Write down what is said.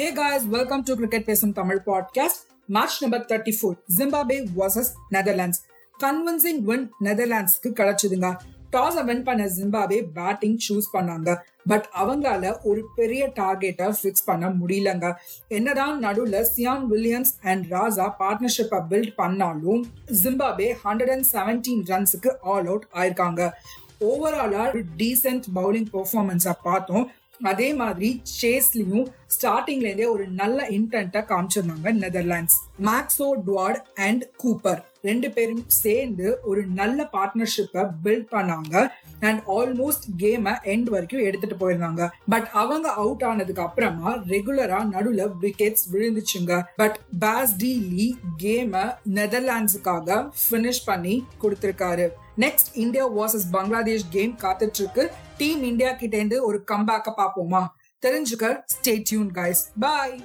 Hey guys welcome to cricket பேசும் Tamil podcast match number thirty four Zimbabwe versus Netherlands convincing win நெதர்லாண்ட்ஸ்க்கு கிடைச்சதுங்க. Toss win பண்ண Zimbabwe batting choose பண்ணாங்க. But அவங்களால ஒரு பெரிய டார்கெட்டை ஃபிக்ஸ் பண்ண முடியலங்க. என்னதான் நடுவில் சியான் வில்லியம்ஸ் அண்ட் ராஜா பார்ட்னர்ஷிப்பை பில்ட் பண்ணாலும் ஜிம்பாபே ஹண்ட்ரட் அண்ட் செவன்டீன் ரன்ஸுக்கு ஆல் அவுட் ஆயிருக்காங்க. ஓவராலா டீசென்ட் பவுலிங் பெர்ஃபார்மன்ஸை பார்த்தோம். அதே மாதிரி சேஸ்லையும் ஸ்டார்டிங்ல இருந்தே ஒரு நல்ல இன்டென்ட்டை காமிச்சிருந்தாங்க Netherlands. Max O'Dowd and Cooper ரெண்டு பேரும் சேர்ந்து ஒரு நல்ல பார்ட்னர்ஷிப்பை பில்ட் பண்ணாங்க. அண்ட் ஆல்மோஸ்ட் கேமை எண்ட் வரைக்கும் எடுத்துட்டு போயிருந்தாங்க. பட் அவங்க அவுட் ஆனதுக்கு அப்புறமா ரெகுலரா நடுவுல விக்கெட்ஸ் விழுந்துச்சுங்க. பட் பாஸ் டி லீ கேமை நெதர்லாண்ட்ஸுக்காக ஃபினிஷ் பண்ணி கொடுத்திருக்காரு. Next India versus Bangladesh game காத்துட்டு இருக்கு. டீம் இந்தியா கிட்டேருந்து ஒரு கம்பேக்க பார்ப்போமா? தெரிஞ்சுக்க ஸ்டே டியூன் கைஸ் பாய்